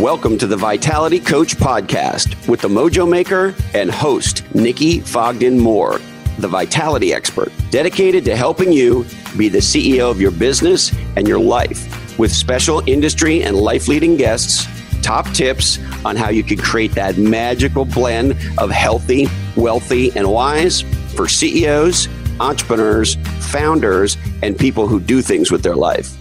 Welcome to the Vitality Coach Podcast with the Mojo Maker and host, Nikki Fogden Moore, the Vitality Expert, dedicated to helping you be the CEO of your business and your life with special industry and life leading guests, top tips on how you can create that magical blend of healthy, wealthy, and wise for CEOs, entrepreneurs, founders, and people who do things with their life.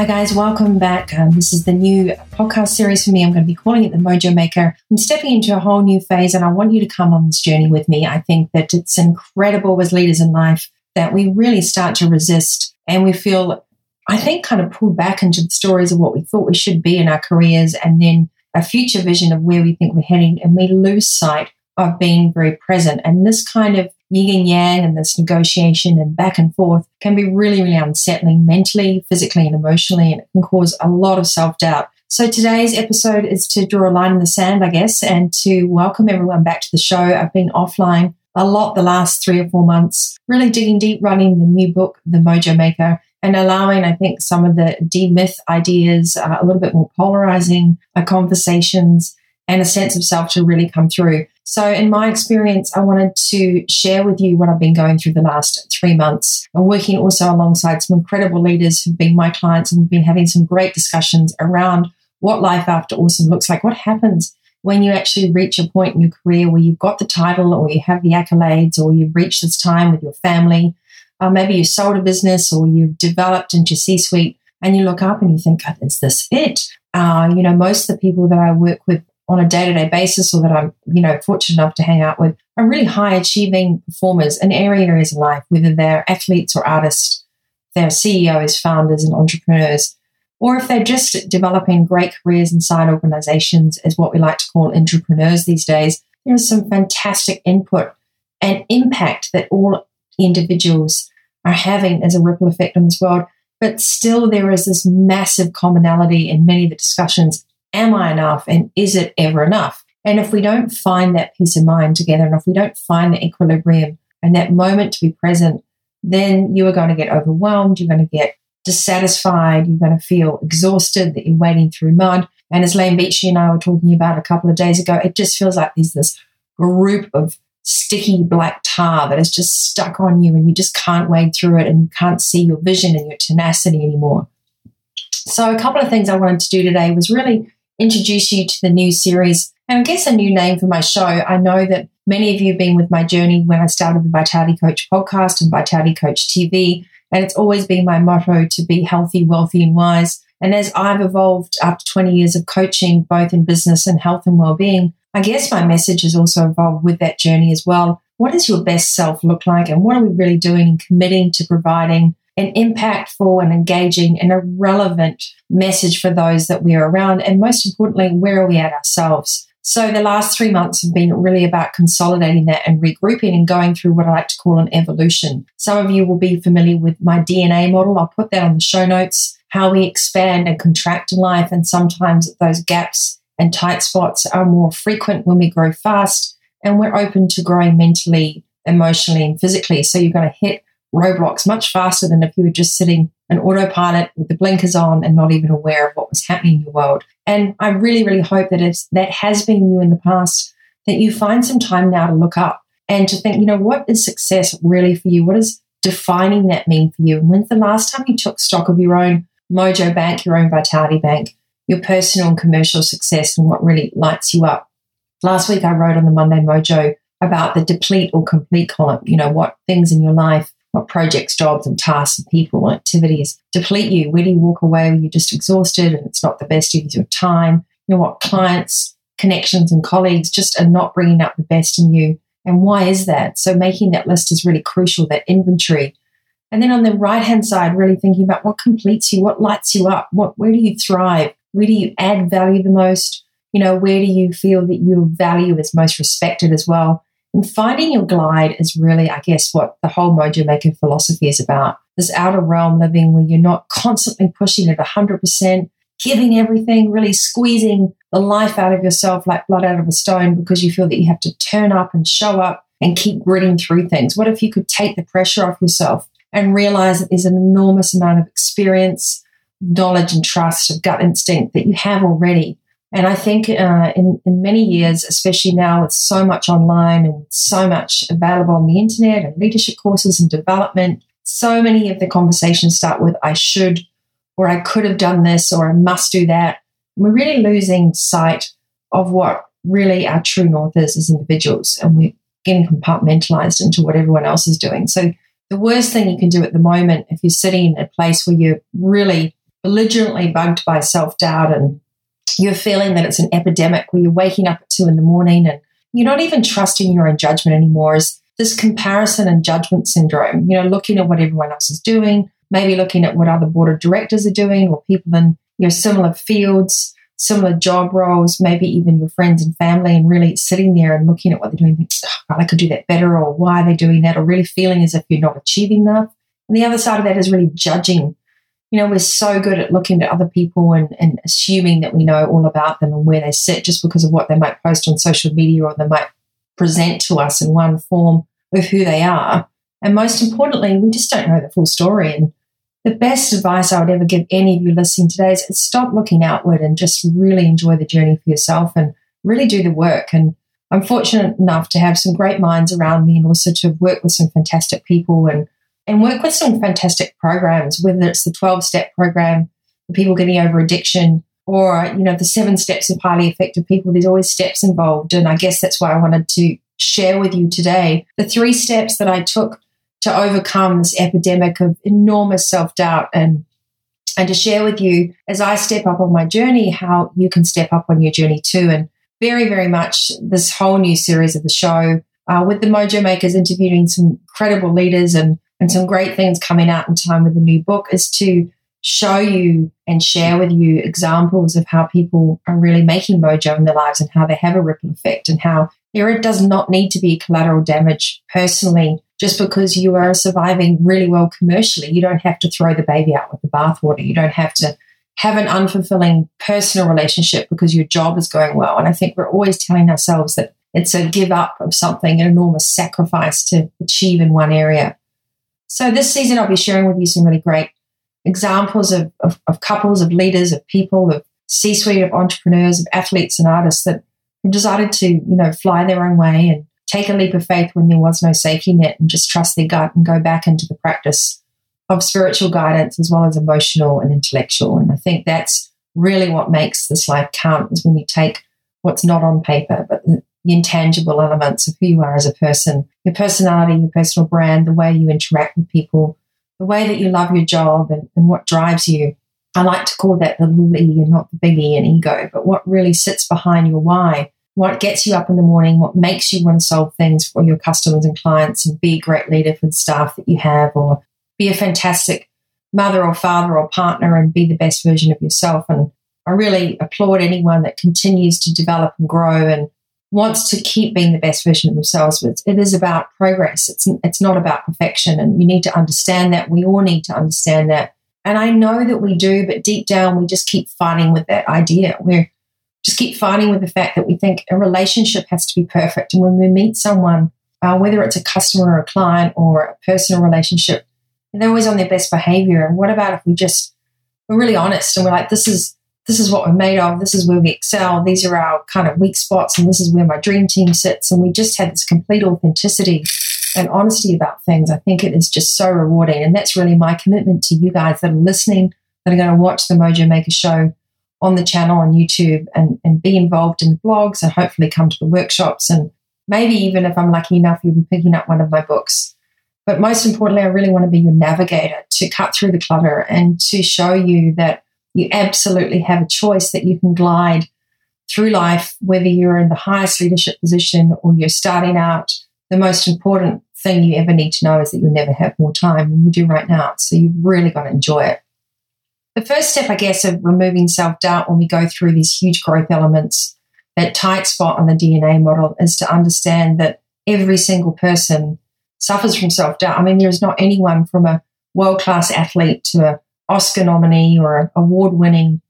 Hi, guys, welcome back. Um, this is the new podcast series for me. I'm going to be calling it the Mojo Maker. I'm stepping into a whole new phase, and I want you to come on this journey with me. I think that it's incredible as leaders in life that we really start to resist and we feel, I think, kind of pulled back into the stories of what we thought we should be in our careers and then a future vision of where we think we're heading, and we lose sight of being very present. And this kind of yin and yang and this negotiation and back and forth can be really, really unsettling mentally, physically, and emotionally, and it can cause a lot of self doubt. So today's episode is to draw a line in the sand, I guess, and to welcome everyone back to the show. I've been offline a lot the last three or four months, really digging deep, running the new book, The Mojo Maker, and allowing, I think, some of the demyth ideas, uh, a little bit more polarizing uh, conversations, and a sense of self to really come through. So, in my experience, I wanted to share with you what I've been going through the last three months. I'm working also alongside some incredible leaders who've been my clients and we've been having some great discussions around what life after awesome looks like. What happens when you actually reach a point in your career where you've got the title or you have the accolades or you've reached this time with your family? Uh, maybe you sold a business or you've developed into C suite and you look up and you think, is this it? Uh, you know, most of the people that I work with on a day-to-day basis or that I'm, you know, fortunate enough to hang out with are really high achieving performers in every areas of life, whether they're athletes or artists, they're CEOs, founders, and entrepreneurs, or if they're just developing great careers inside organizations as what we like to call entrepreneurs these days, there is some fantastic input and impact that all individuals are having as a ripple effect on this world. But still, there is this massive commonality in many of the discussions am I enough and is it ever enough? And if we don't find that peace of mind together and if we don't find the equilibrium and that moment to be present, then you are going to get overwhelmed. You're going to get dissatisfied. You're going to feel exhausted that you're wading through mud. And as Layne Beachley and I were talking about a couple of days ago, it just feels like there's this group of sticky black tar that is just stuck on you and you just can't wade through it and you can't see your vision and your tenacity anymore. So, a couple of things I wanted to do today was really introduce you to the new series and I guess a new name for my show. I know that many of you have been with my journey when I started the Vitality Coach podcast and Vitality Coach TV. And it's always been my motto to be healthy, wealthy, and wise. And as I've evolved after 20 years of coaching, both in business and health and well-being, I guess my message has also evolved with that journey as well. What does your best self look like? And what are we really doing and committing to providing an impactful and engaging and a relevant message for those that we're around. And most importantly, where are we at ourselves? So the last three months have been really about consolidating that and regrouping and going through what I like to call an evolution. Some of you will be familiar with my DNA model. I'll put that on the show notes, how we expand and contract in life. And sometimes those gaps and tight spots are more frequent when we grow fast and we're open to growing mentally, emotionally, and physically. So you're going to hit roadblocks much faster than if you were just sitting an autopilot with the blinkers on and not even aware of what was happening in your world. And I really, really hope that if that has been you in the past, that you find some time now to look up and to think, you know, what is success really for you? What does defining that mean for you? And when's the last time you took stock of your own mojo bank, your own vitality bank, your personal and commercial success and what really lights you up? Last week I wrote on the Monday Mojo about the deplete or complete column, you know, what things in your life what projects, jobs, and tasks and people and activities deplete you? Where do you walk away when you're just exhausted and it's not the best use of your time? You know what clients, connections, and colleagues just are not bringing out the best in you. And why is that? So making that list is really crucial, that inventory. And then on the right hand side, really thinking about what completes you, what lights you up, what where do you thrive? Where do you add value the most? You know, where do you feel that your value is most respected as well? And finding your glide is really, I guess, what the whole Mojo Maker philosophy is about. This outer realm living where you're not constantly pushing it 100%, giving everything, really squeezing the life out of yourself like blood out of a stone because you feel that you have to turn up and show up and keep gritting through things. What if you could take the pressure off yourself and realize that there's an enormous amount of experience, knowledge and trust of gut instinct that you have already. And I think uh, in, in many years, especially now with so much online and so much available on the internet and leadership courses and development, so many of the conversations start with I should, or I could have done this, or I must do that. And we're really losing sight of what really our true north is as individuals. And we're getting compartmentalized into what everyone else is doing. So the worst thing you can do at the moment, if you're sitting in a place where you're really belligerently bugged by self doubt and you're feeling that it's an epidemic where you're waking up at two in the morning and you're not even trusting your own judgment anymore is this comparison and judgment syndrome, you know, looking at what everyone else is doing, maybe looking at what other board of directors are doing or people in you know similar fields, similar job roles, maybe even your friends and family, and really sitting there and looking at what they're doing, thinking, oh, I could do that better, or why are they doing that, or really feeling as if you're not achieving enough. And the other side of that is really judging you know, we're so good at looking at other people and, and assuming that we know all about them and where they sit just because of what they might post on social media or they might present to us in one form of who they are. And most importantly, we just don't know the full story. And the best advice I would ever give any of you listening today is stop looking outward and just really enjoy the journey for yourself and really do the work. And I'm fortunate enough to have some great minds around me and also to work with some fantastic people and and work with some fantastic programs, whether it's the 12 step program for people getting over addiction or, you know, the seven steps of highly effective people. There's always steps involved. And I guess that's why I wanted to share with you today the three steps that I took to overcome this epidemic of enormous self doubt and and to share with you as I step up on my journey how you can step up on your journey too. And very, very much this whole new series of the show uh, with the Mojo Makers interviewing some incredible leaders and and some great things coming out in time with the new book is to show you and share with you examples of how people are really making mojo in their lives and how they have a ripple effect and how there it does not need to be collateral damage personally just because you are surviving really well commercially. You don't have to throw the baby out with the bathwater. You don't have to have an unfulfilling personal relationship because your job is going well. And I think we're always telling ourselves that it's a give up of something, an enormous sacrifice to achieve in one area. So this season, I'll be sharing with you some really great examples of, of, of couples, of leaders, of people, of C-suite, of entrepreneurs, of athletes and artists that have decided to, you know, fly their own way and take a leap of faith when there was no safety net and just trust their gut and go back into the practice of spiritual guidance as well as emotional and intellectual. And I think that's really what makes this life count is when you take what's not on paper, but the, intangible elements of who you are as a person, your personality, your personal brand, the way you interact with people, the way that you love your job and, and what drives you. I like to call that the little e and not the big E and ego, but what really sits behind your why, what gets you up in the morning, what makes you want to solve things for your customers and clients and be a great leader for the staff that you have or be a fantastic mother or father or partner and be the best version of yourself. And I really applaud anyone that continues to develop and grow and wants to keep being the best version of themselves. But it is about progress. It's it's not about perfection, and you need to understand that. We all need to understand that. And I know that we do, but deep down, we just keep fighting with that idea. We're just keep fighting with the fact that we think a relationship has to be perfect. And when we meet someone, uh, whether it's a customer or a client or a personal relationship, they're always on their best behavior. And what about if we just we're really honest and we're like, this is this is what we're made of, this is where we excel, these are our kind of weak spots, and this is where my dream team sits. And we just had this complete authenticity and honesty about things. I think it is just so rewarding. And that's really my commitment to you guys that are listening, that are going to watch the Mojo Maker show on the channel on YouTube and, and be involved in the blogs and hopefully come to the workshops. And maybe even if I'm lucky enough, you'll be picking up one of my books. But most importantly, I really want to be your navigator to cut through the clutter and to show you that you absolutely have a choice that you can glide through life, whether you're in the highest leadership position or you're starting out. The most important thing you ever need to know is that you'll never have more time than you do right now. So you've really got to enjoy it. The first step, I guess, of removing self doubt when we go through these huge growth elements, that tight spot on the DNA model, is to understand that every single person suffers from self doubt. I mean, there is not anyone from a world class athlete to a Oscar nominee or award winning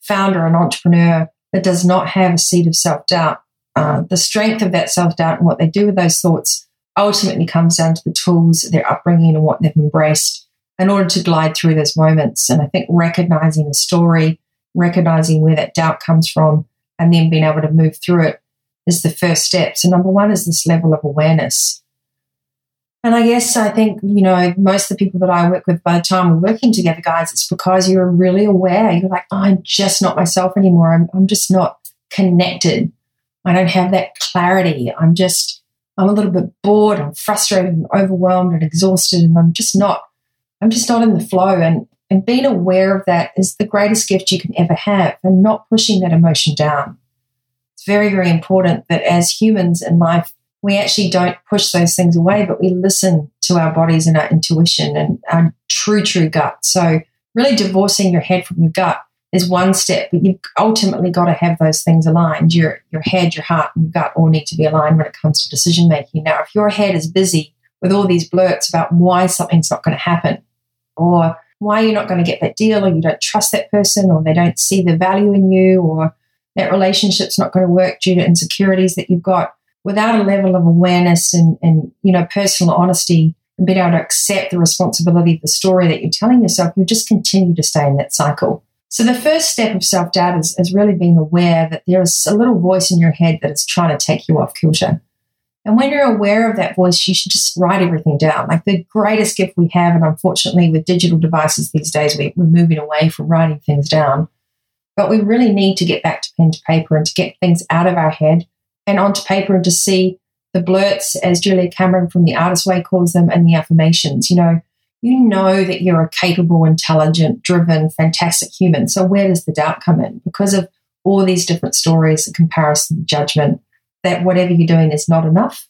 founder and entrepreneur that does not have a seed of self doubt. Uh, the strength of that self doubt and what they do with those thoughts ultimately comes down to the tools, their upbringing, and what they've embraced in order to glide through those moments. And I think recognizing the story, recognizing where that doubt comes from, and then being able to move through it is the first step. So, number one is this level of awareness. And I guess I think, you know, most of the people that I work with by the time we're working together, guys, it's because you're really aware. You're like, oh, I'm just not myself anymore. I'm, I'm just not connected. I don't have that clarity. I'm just, I'm a little bit bored. I'm frustrated and overwhelmed and exhausted. And I'm just not, I'm just not in the flow. And, and being aware of that is the greatest gift you can ever have and not pushing that emotion down. It's very, very important that as humans in life, we actually don't push those things away, but we listen to our bodies and our intuition and our true, true gut. So, really divorcing your head from your gut is one step, but you've ultimately got to have those things aligned. Your, your head, your heart, and your gut all need to be aligned when it comes to decision making. Now, if your head is busy with all these blurts about why something's not going to happen, or why you're not going to get that deal, or you don't trust that person, or they don't see the value in you, or that relationship's not going to work due to insecurities that you've got, without a level of awareness and, and you know personal honesty and being able to accept the responsibility of the story that you're telling yourself, you just continue to stay in that cycle. So the first step of self doubt is, is really being aware that there is a little voice in your head that is trying to take you off kilter. And when you're aware of that voice, you should just write everything down. Like the greatest gift we have, and unfortunately with digital devices these days, we, we're moving away from writing things down. But we really need to get back to pen to paper and to get things out of our head and onto paper and to see the blurts, as Julia Cameron from The Artist Way calls them, and the affirmations. You know, you know that you're a capable, intelligent, driven, fantastic human. So where does the doubt come in? Because of all these different stories, the comparison, the judgment, that whatever you're doing is not enough,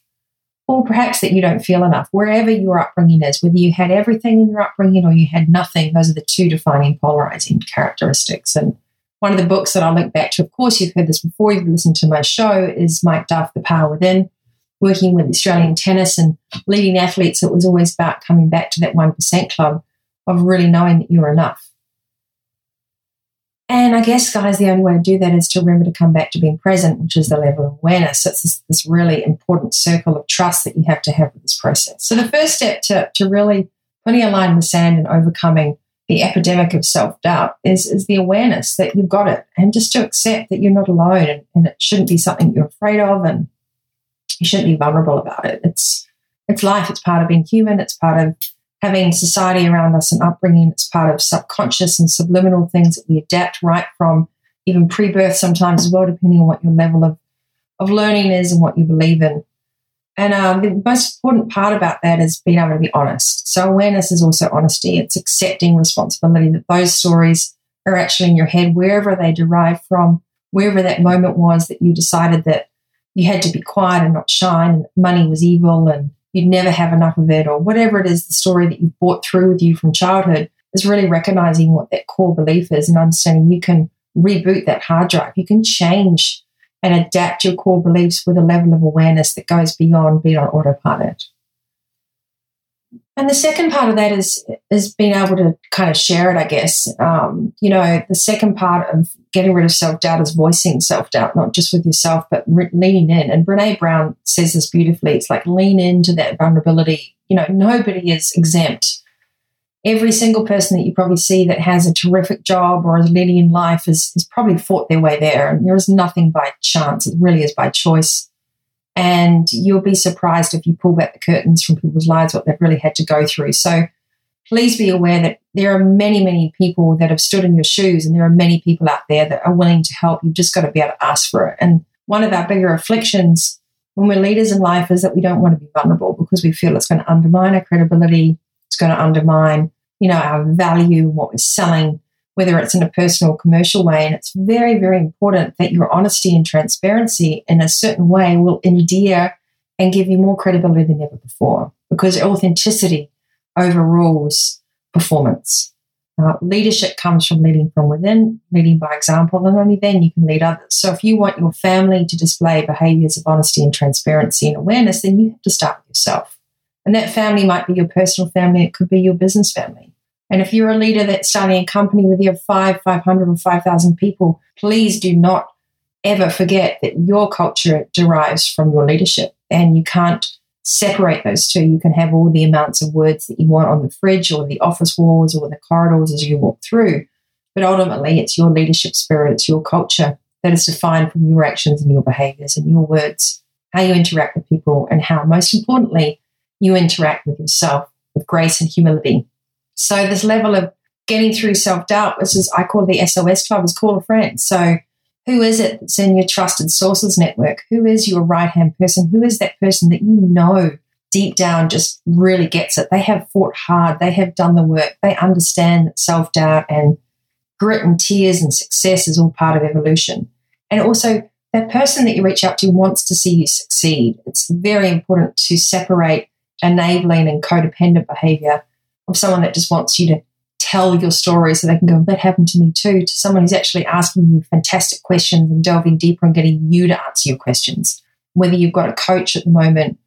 or perhaps that you don't feel enough. Wherever your upbringing is, whether you had everything in your upbringing or you had nothing, those are the two defining polarizing characteristics. And one of the books that I'll link back to, of course, you've heard this before, you've listened to my show, is Mike Duff, The Power Within. Working with Australian tennis and leading athletes, it was always about coming back to that 1% club of really knowing that you're enough. And I guess, guys, the only way to do that is to remember to come back to being present, which is the level of awareness. So it's this, this really important circle of trust that you have to have with this process. So the first step to, to really putting a line in the sand and overcoming the epidemic of self doubt is, is the awareness that you've got it and just to accept that you're not alone and, and, it shouldn't be something you're afraid of and you shouldn't be vulnerable about it. It's it's life, it's part of being human, it's part of having society around us and upbringing, it's part of subconscious and subliminal things that we adapt right from even pre birth sometimes as well, depending on what your level of, of learning is and what you believe in. And um, the most important part about that is being able to be honest. So, awareness is also honesty. It's accepting responsibility that those stories are actually in your head, wherever they derive from, wherever that moment was that you decided that you had to be quiet and not shine, and money was evil, and you'd never have enough of it, or whatever it is, the story that you've brought through with you from childhood, is really recognizing what that core belief is and understanding you can reboot that hard drive. You can change and adapt your core beliefs with a level of awareness that goes beyond being on autopilot. And the second part of that is is being able to kind of share it, I guess. Um, you know, the second part of getting rid of self doubt is voicing self doubt, not just with yourself, but re- leaning in. And Brene Brown says this beautifully. It's like lean into that vulnerability. You know, nobody is exempt every single person that you probably see that has a terrific job or is leading in life has, has probably fought their way there. And there is nothing by chance, it really is by choice. And you'll be surprised if you pull back the curtains from people's lives, what they've really had to go through. So please be aware that there are many, many people that have stood in your shoes, and there are many people out there that are willing to help. You've just got to be able to ask for it. And one of our bigger afflictions when we're leaders in life is that we don't want to be vulnerable because we feel it's going to undermine our credibility going to undermine, you know, our value, what we're selling, whether it's in a personal or commercial way. And it's very, very important that your honesty and transparency in a certain way will endear and give you more credibility than ever before because authenticity overrules performance. Uh, leadership comes from leading from within, leading by example, and only then you can lead others. So, if you want your family to display behaviors of honesty and transparency and awareness, then you have to start with yourself. And that family might be your personal family, it could be your business family. And if you're a leader that's starting a company with your five, 500 or 5,000 people, please do not ever forget that your culture derives from your leadership and you can't separate those two. You can have all the amounts of words that you want on the fridge or the office walls or the corridors as you walk through. But ultimately, it's your leadership spirit, it's your culture that is defined from your actions and your behaviors and your words, how you interact with people, and how, most importantly, you interact with yourself with grace and humility. So, this level of getting through self doubt, which is, I call the SOS Club, is call a friend. So, who is it that's in your trusted sources network? Who is your right hand person? Who is that person that you know deep down just really gets it? They have fought hard, they have done the work, they understand that self doubt and grit and tears and success is all part of evolution. And also, that person that you reach out to wants to see you succeed. It's very important to separate enabling and codependent behavior of someone that just wants you to tell your story so they can go, that happened to me too, to someone who's actually asking you fantastic questions and delving deeper and getting you to answer your questions. Whether you've got a coach at the moment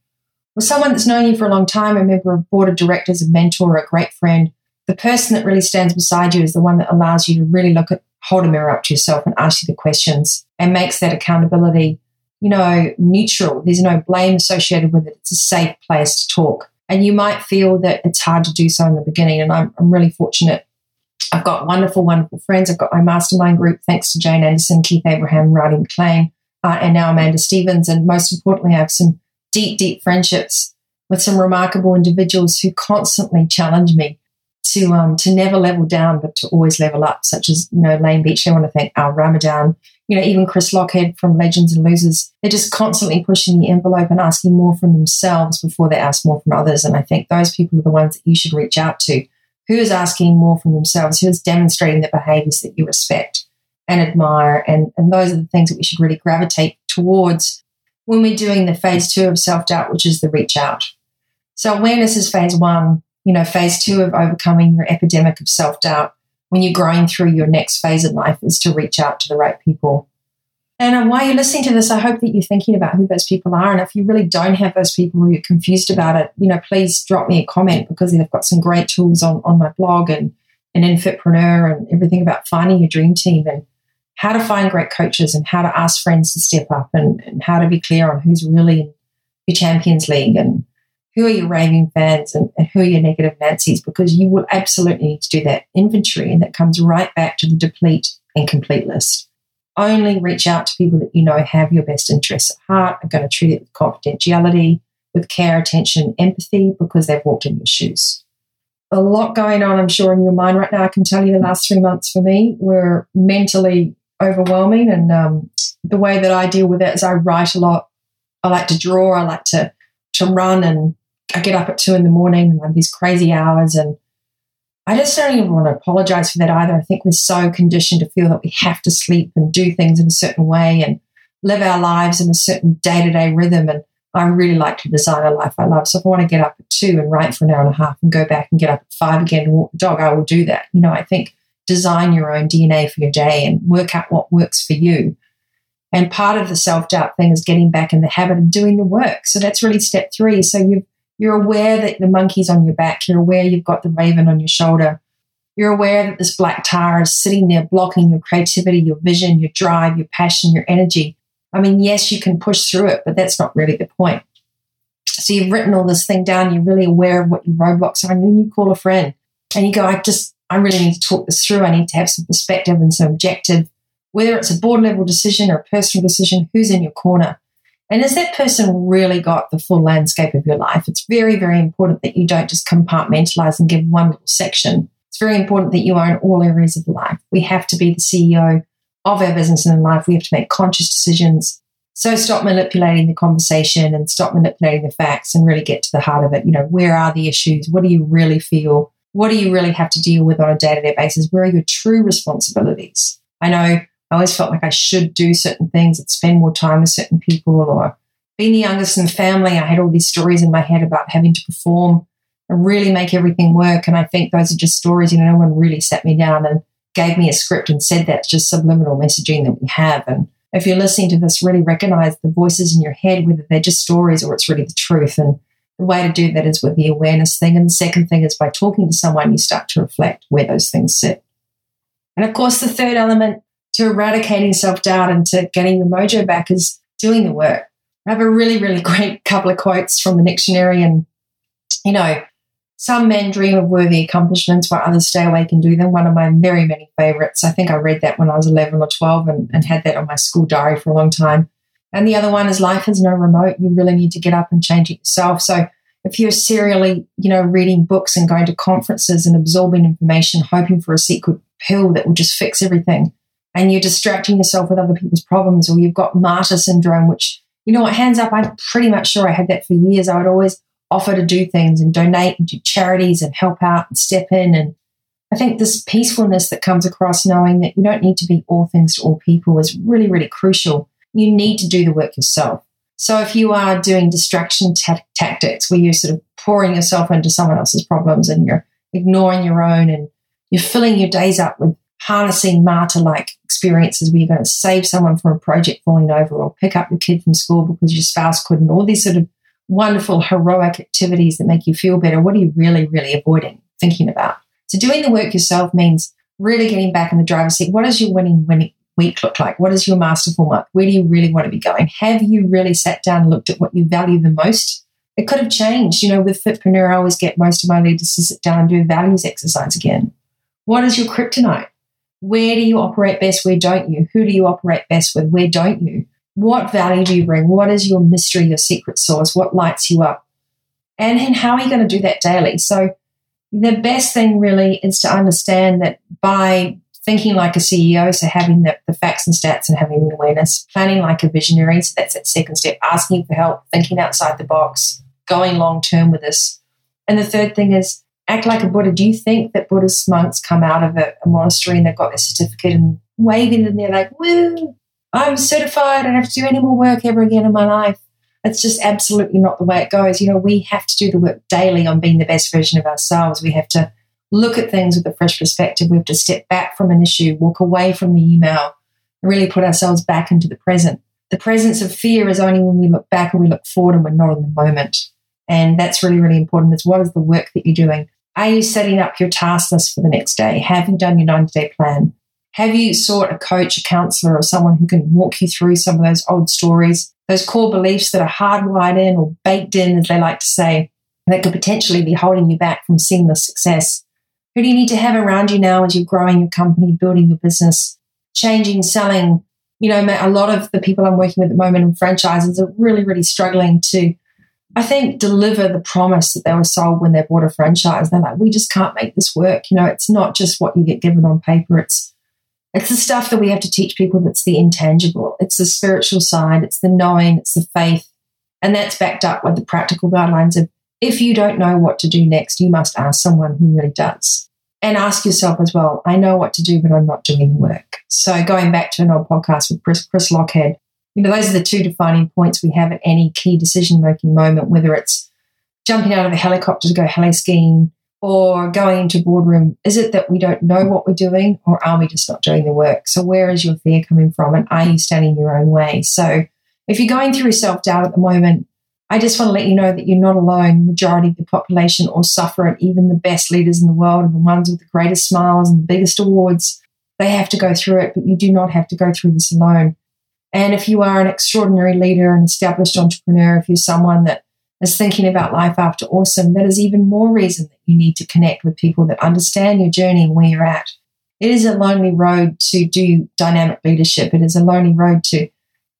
or someone that's known you for a long time, a member of board of directors, a mentor, a great friend, the person that really stands beside you is the one that allows you to really look at, hold a mirror up to yourself and ask you the questions and makes that accountability, you know, neutral. There's no blame associated with it. It's a safe place to talk. And you might feel that it's hard to do so in the beginning. And I'm, I'm really fortunate. I've got wonderful, wonderful friends. I've got my mastermind group, thanks to Jane Anderson, Keith Abraham, Roddy McLean, uh, and now Amanda Stevens. And most importantly, I have some deep, deep friendships with some remarkable individuals who constantly challenge me to um, to never level down, but to always level up, such as you know Layne Beachley. I want to thank Al Ramadan, you know even Chris Lochhead from Legends and Losers. They're just constantly pushing the envelope and asking more from themselves before they ask more from others. And I think those people are the ones that you should reach out to. Who is asking more from themselves? Who is demonstrating the behaviors that you respect and admire? And and those are the things that we should really gravitate towards when we're doing the phase two of self doubt, which is the reach out. So awareness is phase one you know, phase two of overcoming your epidemic of self doubt when you're growing through your next phase in life is to reach out to the right people. And um, while you're listening to this, I hope that you're thinking about who those people are. And if you really don't have those people or you're confused about it, you know, please drop me a comment because I've got some great tools on, on my blog and, in Fitpreneur and everything about finding your dream team and how to find great coaches and how to ask friends to step up and, and how to be clear on who's really your Champions League and who are your raving fans and, and who are your negative Nancy's, because you will absolutely need to do that inventory. And that comes right back to the deplete and complete list. Only reach out to people that you know have your best interests at heart, are going to treat it with confidentiality, with care, attention, empathy, because they've walked in your shoes. A lot going on, I'm sure, in your mind right now. I can tell you the last three months for me were mentally overwhelming. And um, the way that I deal with it is I write a lot. I like to draw. I like to to run and I get up at two in the morning and have these crazy hours. And I just don't even want to apologize for that either. I think we're so conditioned to feel that we have to sleep and do things in a certain way and live our lives in a certain day to day rhythm. And I really like to design a life I love. So if I want to get up at two and write for an hour and a half and go back and get up at five again and walk the dog, I will do that. You know, I think design your own DNA for your day and work out what works for you. And part of the self doubt thing is getting back in the habit of doing the work. So that's really step three. So you've you're aware that the monkey's on your back. You're aware you've got the raven on your shoulder. You're aware that this black tar is sitting there blocking your creativity, your vision, your drive, your passion, your energy. I mean, yes, you can push through it, but that's not really the point. So you've written all this thing down. You're really aware of what your roadblocks are, and then you call a friend and you go, "I just, I really need to talk this through. I need to have some perspective and some objective, whether it's a board level decision or a personal decision. Who's in your corner?" And has that person really got the full landscape of your life? It's very, very important that you don't just compartmentalize and give one little section. It's very important that you own all areas of life. We have to be the CEO of our business and life. We have to make conscious decisions. So stop manipulating the conversation and stop manipulating the facts and really get to the heart of it. You know, where are the issues? What do you really feel? What do you really have to deal with on a day to day basis? Where are your true responsibilities? I know I always felt like I should do certain things and spend more time with certain people or being the youngest in the family, I had all these stories in my head about having to perform and really make everything work. And I think those are just stories, you know, no one really sat me down and gave me a script and said that's just subliminal messaging that we have. And if you're listening to this, really recognize the voices in your head, whether they're just stories or it's really the truth. And the way to do that is with the awareness thing. And the second thing is by talking to someone, you start to reflect where those things sit. And of course, the third element to eradicating self doubt and to getting your mojo back is doing the work. I have a really, really great couple of quotes from the dictionary. And, you know, some men dream of worthy accomplishments while others stay awake and do them. One of my very many favorites. I think I read that when I was 11 or 12 and, and had that on my school diary for a long time. And the other one is life is no remote. You really need to get up and change it yourself. So if you're serially, you know, reading books and going to conferences and absorbing information, hoping for a secret pill that will just fix everything, and you're distracting yourself with other people's problems, or you've got martyr syndrome, which, you know what, hands up, I'm pretty much sure I had that for years. I would always offer to do things and donate and do charities and help out and step in. And I think this peacefulness that comes across knowing that you don't need to be all things to all people is really, really crucial. You need to do the work yourself. So if you are doing distraction t- tactics where you're sort of pouring yourself into someone else's problems and you're ignoring your own and you're filling your days up with harnessing martyr like experiences where you're going to save someone from a project falling over or pick up your kid from school because your spouse couldn't, all these sort of wonderful heroic activities that make you feel better, what are you really, really avoiding thinking about? So doing the work yourself means really getting back in the driver's seat. What is your winning, winning week look like? What is your masterful month? Where do you really want to be going? Have you really sat down and looked at what you value the most? It could have changed. You know, with Fitpreneur, I always get most of my leaders to sit down and do a values exercise again. What is your kryptonite? Where do you operate best? Where don't you? Who do you operate best with? Where don't you? What value do you bring? What is your mystery, your secret sauce? What lights you up? And, and how are you going to do that daily? So, the best thing really is to understand that by thinking like a CEO, so having the, the facts and stats and having the awareness, planning like a visionary, so that's that second step, asking for help, thinking outside the box, going long term with this. And the third thing is act like a Buddha. Do you think that Buddhist monks come out of a, a monastery and they've got their certificate and waving and they're like, woo, I'm certified, I don't have to do any more work ever again in my life. It's just absolutely not the way it goes. You know, we have to do the work daily on being the best version of ourselves. We have to look at things with a fresh perspective. We have to step back from an issue, walk away from the email, and really put ourselves back into the present. The presence of fear is only when we look back and we look forward and we're not in the moment. And that's really, really important. Is what is the work that you're doing? Are you setting up your task list for the next day? Have you done your 90 day plan? Have you sought a coach, a counselor, or someone who can walk you through some of those old stories, those core beliefs that are hardwired in or baked in, as they like to say, that could potentially be holding you back from seamless success? Who do you need to have around you now as you're growing your company, building your business, changing, selling? You know, a lot of the people I'm working with at the moment in franchises are really, really struggling to, I think, deliver the promise that they were sold when they bought a franchise. They're like, we just can't make this work. You know, it's not just what you get given on paper. It's it's the stuff that we have to teach people that's the intangible. It's the spiritual side, it's the knowing, it's the faith. And that's backed up with the practical guidelines of if you don't know what to do next, you must ask someone who really does. And ask yourself as well, I know what to do, but I'm not doing the work. So going back to an old podcast with Chris, Chris Lochhead, you know, those are the two defining points we have at any key decision making moment, whether it's jumping out of a helicopter to go heli skiing or going into boardroom. Is it that we don't know what we're doing or are we just not doing the work? So where is your fear coming from? And are you standing your own way? So if you're going through self doubt at the moment, I just want to let you know that you're not alone. Majority of the population all suffer it. Even the best leaders in the world and the ones with the greatest smiles and the biggest awards, they have to go through it, but you do not have to go through this alone. And if you are an extraordinary leader, and established entrepreneur, if you're someone that is thinking about life after awesome, that is even more reason that you need to connect with people that understand your journey and where you're at. It is a lonely road to do dynamic leadership. It is a lonely road to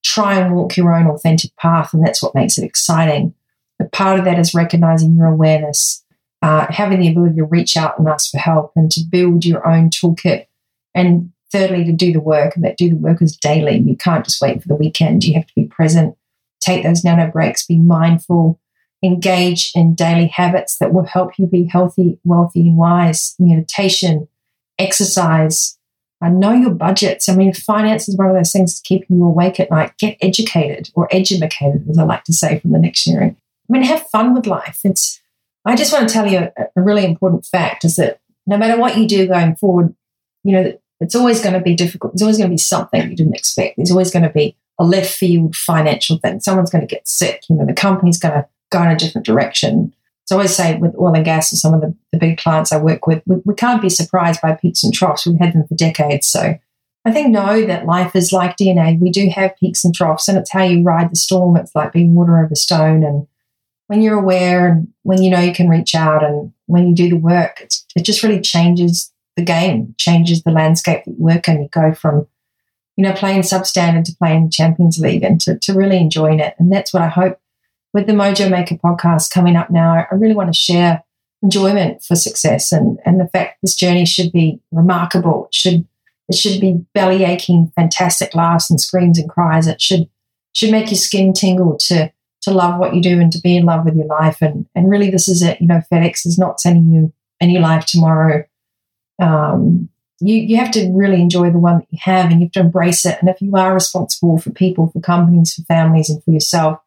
try and walk your own authentic path, and that's what makes it exciting. But part of that is recognizing your awareness, uh, having the ability to reach out and ask for help, and to build your own toolkit. And thirdly, to do the work, and that do the work is daily. You can't just wait for the weekend. You have to be present, take those nano breaks, be mindful, engage in daily habits that will help you be healthy, wealthy, and wise. Meditation, exercise, I know your budgets. I mean, finance is one of those things keeping you awake at night. Get educated or educated, as I like to say from the dictionary. I mean, have fun with life. It's. I just want to tell you a, a really important fact is that no matter what you do going forward, you know, it's always going to be difficult. There's always going to be something you didn't expect. There's always going to be a left field financial thing. Someone's going to get sick. You know, the company's going to go in a different direction. So I always say with oil and gas and some of the, the big clients I work with, we, we, can't be surprised by peaks and troughs. We've had them for decades. So I think know that life is like DNA. We do have peaks and troughs, and it's how you ride the storm. It's like being water over stone. And when you're aware and when you know you can reach out and when you do the work, it just really changes the game, changes the landscape that you work in. You go from, you know, playing substandard to playing Champions League and to, to really enjoying it. And that's what I hope with the Mojo Maker podcast coming up now. I really want to share enjoyment for success and, and the fact this journey should be remarkable. It should it should be belly aching, fantastic laughs and screams and cries. It should should make your skin tingle to to love what you do and to be in love with your life. And and really, this is it. You know, FedEx is not sending you a new life tomorrow. Um, you you have to really enjoy the one that you have, and you have to embrace it. And if you are responsible for people, for companies, for families, and for yourself,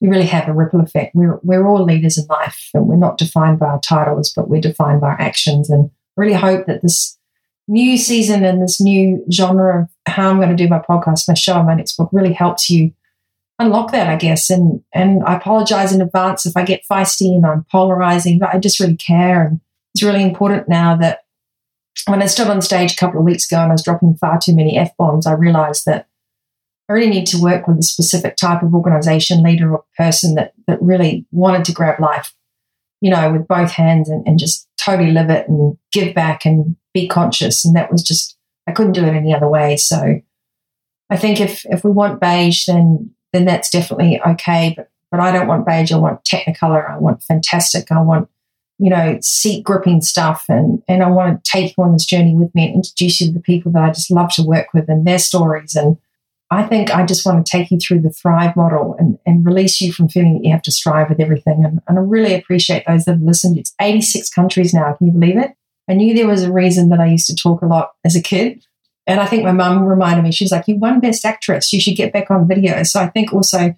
you really have a ripple effect. We're we're all leaders in life, and we're not defined by our titles, but we're defined by our actions. And really hope that this new season and this new genre of how I'm going to do my podcast, my show, my next book really helps you unlock that, I guess. And and I apologize in advance if I get feisty and I'm polarizing, but I just really care. And it's really important now that when I stood on stage a couple of weeks ago and I was dropping far too many F bombs, I realized that I really need to work with a specific type of organization, leader, or person that that really wanted to grab life, you know, with both hands and, and just totally live it and give back and be conscious. And that was just, I couldn't do it any other way. So I think if, if we want beige, then, then that's definitely okay. But, but I don't want beige. I want technicolor. I want fantastic. I want, you know, seat gripping stuff. And, and I want to take you on this journey with me and introduce you to the people that I just love to work with and their stories. And I think I just want to take you through the Thrive model and, and release you from feeling that you have to strive with everything. And, and I really appreciate those that have listened. It's 86 countries now. Can you believe it? I knew there was a reason that I used to talk a lot as a kid. And I think my mum reminded me, she's like, You won Best Actress. You should get back on video. So I think also,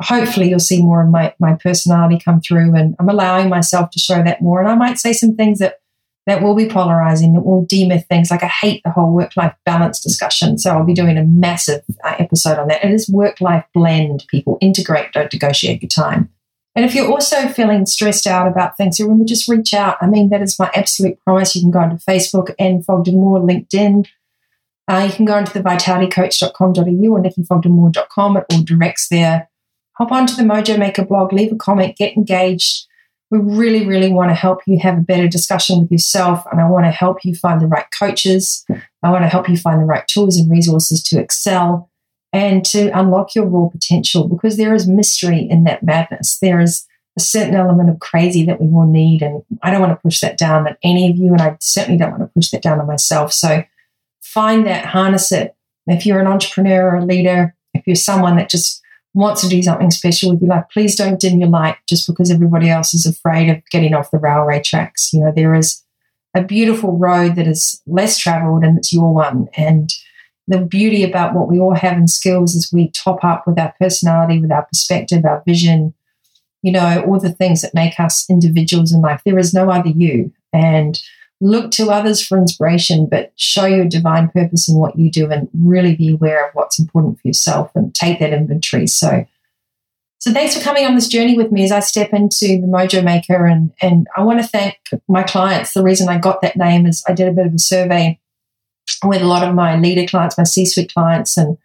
hopefully, you'll see more of my, my personality come through. And I'm allowing myself to show that more. And I might say some things that, that will be polarizing, that will demyth things. Like I hate the whole work life balance discussion. So I'll be doing a massive uh, episode on that. It is work life blend, people. Integrate, don't negotiate your time. And if you're also feeling stressed out about things, remember just reach out. I mean, that is my absolute promise. You can go onto Facebook and Fogden Moore, LinkedIn. Uh, you can go onto the vitalitycoach.com.au or nikkifogdenmoore.com. It all directs there. Hop onto the Mojo Maker blog, leave a comment, get engaged. We really, really want to help you have a better discussion with yourself. And I want to help you find the right coaches. I want to help you find the right tools and resources to excel and to unlock your raw potential because there is mystery in that madness. There is a certain element of crazy that we all need. And I don't want to push that down on any of you. And I certainly don't want to push that down on myself. So find that, harness it. If you're an entrepreneur or a leader, if you're someone that just wants to do something special with your life, please don't dim your light just because everybody else is afraid of getting off the railway tracks. You know, there is a beautiful road that is less traveled and it's your one. And the beauty about what we all have in skills is we top up with our personality, with our perspective, our vision, you know, all the things that make us individuals in life. There is no other you. And look to others for inspiration, but show your divine purpose in what you do and really be aware of what's important for yourself and take that inventory. So, so thanks for coming on this journey with me as I step into the Mojo Maker. And, and I want to thank my clients. The reason I got that name is I did a bit of a survey with a lot of my leader clients, my C suite clients, and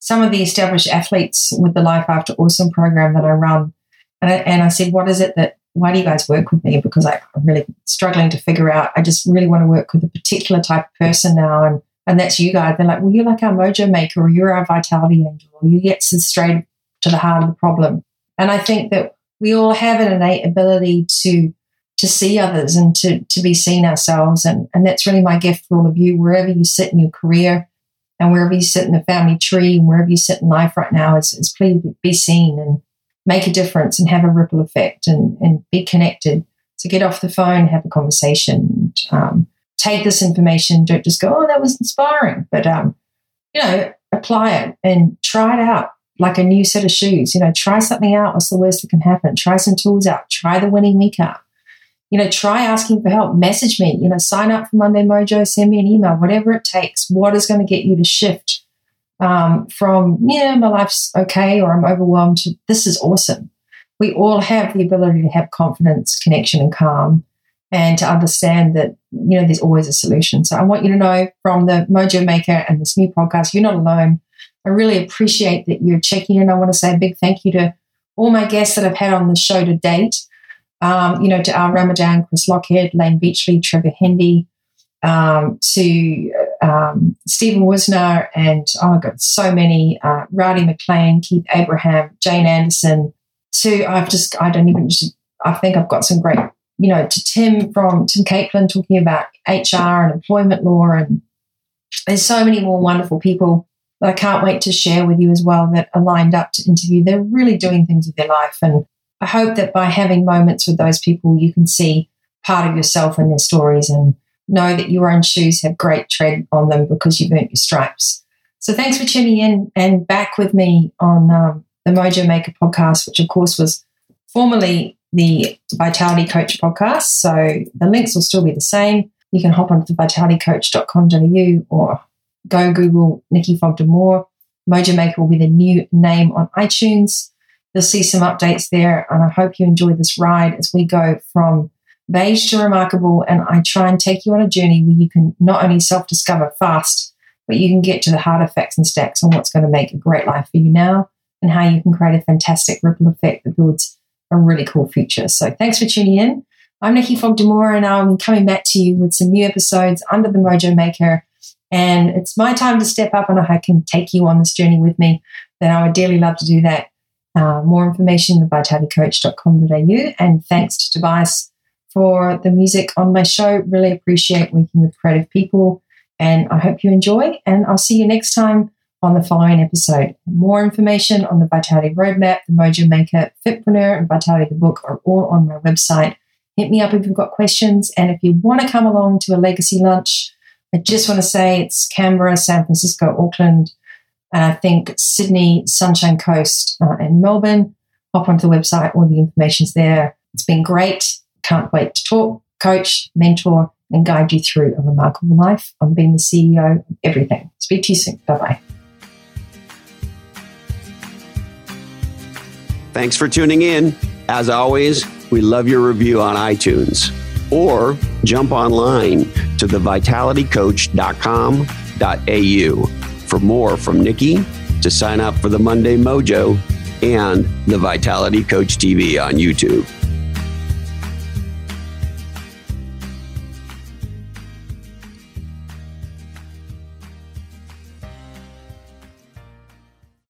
some of the established athletes with the Life After Awesome program that I run. And I, and I said, What is it that, why do you guys work with me? Because I, am really struggling to figure out. I just really want to work with a particular type of person now. And, and that's you guys. They're like, Well, you're like our mojo maker, or you're our vitality angel, or you get to straight to the heart of the problem. And I think that we all have an innate ability to to see others and to, to be seen ourselves. And, and that's really my gift for all of you, wherever you sit in your career and wherever you sit in the family tree and wherever you sit in life right now, is, is please be seen and make a difference and have a ripple effect and, and be connected. So get off the phone, have a conversation, and, um, take this information. Don't just go, oh, that was inspiring, but, um, you know, apply it and try it out like a new set of shoes. You know, try something out. What's the worst that can happen? Try some tools out. Try the winning week out you know, try asking for help. Message me, you know, sign up for Monday Mojo, send me an email, whatever it takes. What is going to get you to shift um, from, yeah, my life's okay or I'm overwhelmed to this is awesome. We all have the ability to have confidence, connection, and calm. and to understand that, you know, there's always a solution. So I want you to know from the Mojo Maker and this new podcast, you're not alone. I really appreciate that you're checking in. I want to say a big thank you to all my guests that I've had on the show to date. Um, you know, to Al Ramadan, Chris Lochhead, Layne Beachley, Trevor Hendy, um, to um, Stephen Wisner, and oh, I've got so many uh, Rowdy McLean, Keith Abraham, Jane Anderson. To I've just I don't even just I think I've got some great you know to Tim from Tim Capelin talking about HR and employment law, and there's so many more wonderful people that I can't wait to share with you as well that are lined up to interview. They're really doing things with their life, and I hope that by having moments with those people, you can see part of yourself in their stories and know that your own shoes have great tread on them because you've earned your stripes. So thanks for tuning in and back with me on um, the Mojo Maker podcast, which of course was formerly the Vitality Coach podcast. So the links will still be the same. You can hop onto vitalitycoach.com.au or go Google Nikki Fogden Moore. Mojo Maker will be the new name on iTunes. You'll see some updates there, and I hope you enjoy this ride as we go from beige to remarkable. And I try and take you on a journey where you can not only self discover fast, but you can get to the harder facts and stacks on what's going to make a great life for you now and how you can create a fantastic ripple effect that builds a really cool future. So thanks for tuning in. I'm Nikki Fogden Moore, and I'm coming back to you with some new episodes under the Mojo Maker. And it's my time to step up, and I can take you on this journey with me. Then I would dearly love to do that. Uh, more information at vitalitycoach.com.au. And thanks to Tobias for the music on my show. Really appreciate working with creative people. And I hope you enjoy. And I'll see you next time on the following episode. More information on the Vitality Roadmap, the Mojo Maker, Fitpreneur, and Vitality the Book are all on my website. Hit me up if you've got questions. And if you want to come along to a legacy lunch, I just want to say it's Canberra, San Francisco, Auckland, and I think Sydney, Sunshine Coast, uh, and Melbourne. Hop onto the website, all the information's there. It's been great. Can't wait to talk, coach, mentor, and guide you through a remarkable life on being the CEO of everything. Speak to you soon. Bye bye. Thanks for tuning in. As always, we love your review on iTunes or jump online to thevitalitycoach.com.au for more from Nikki to sign up for the Monday Mojo and the Vitality Coach TV on YouTube.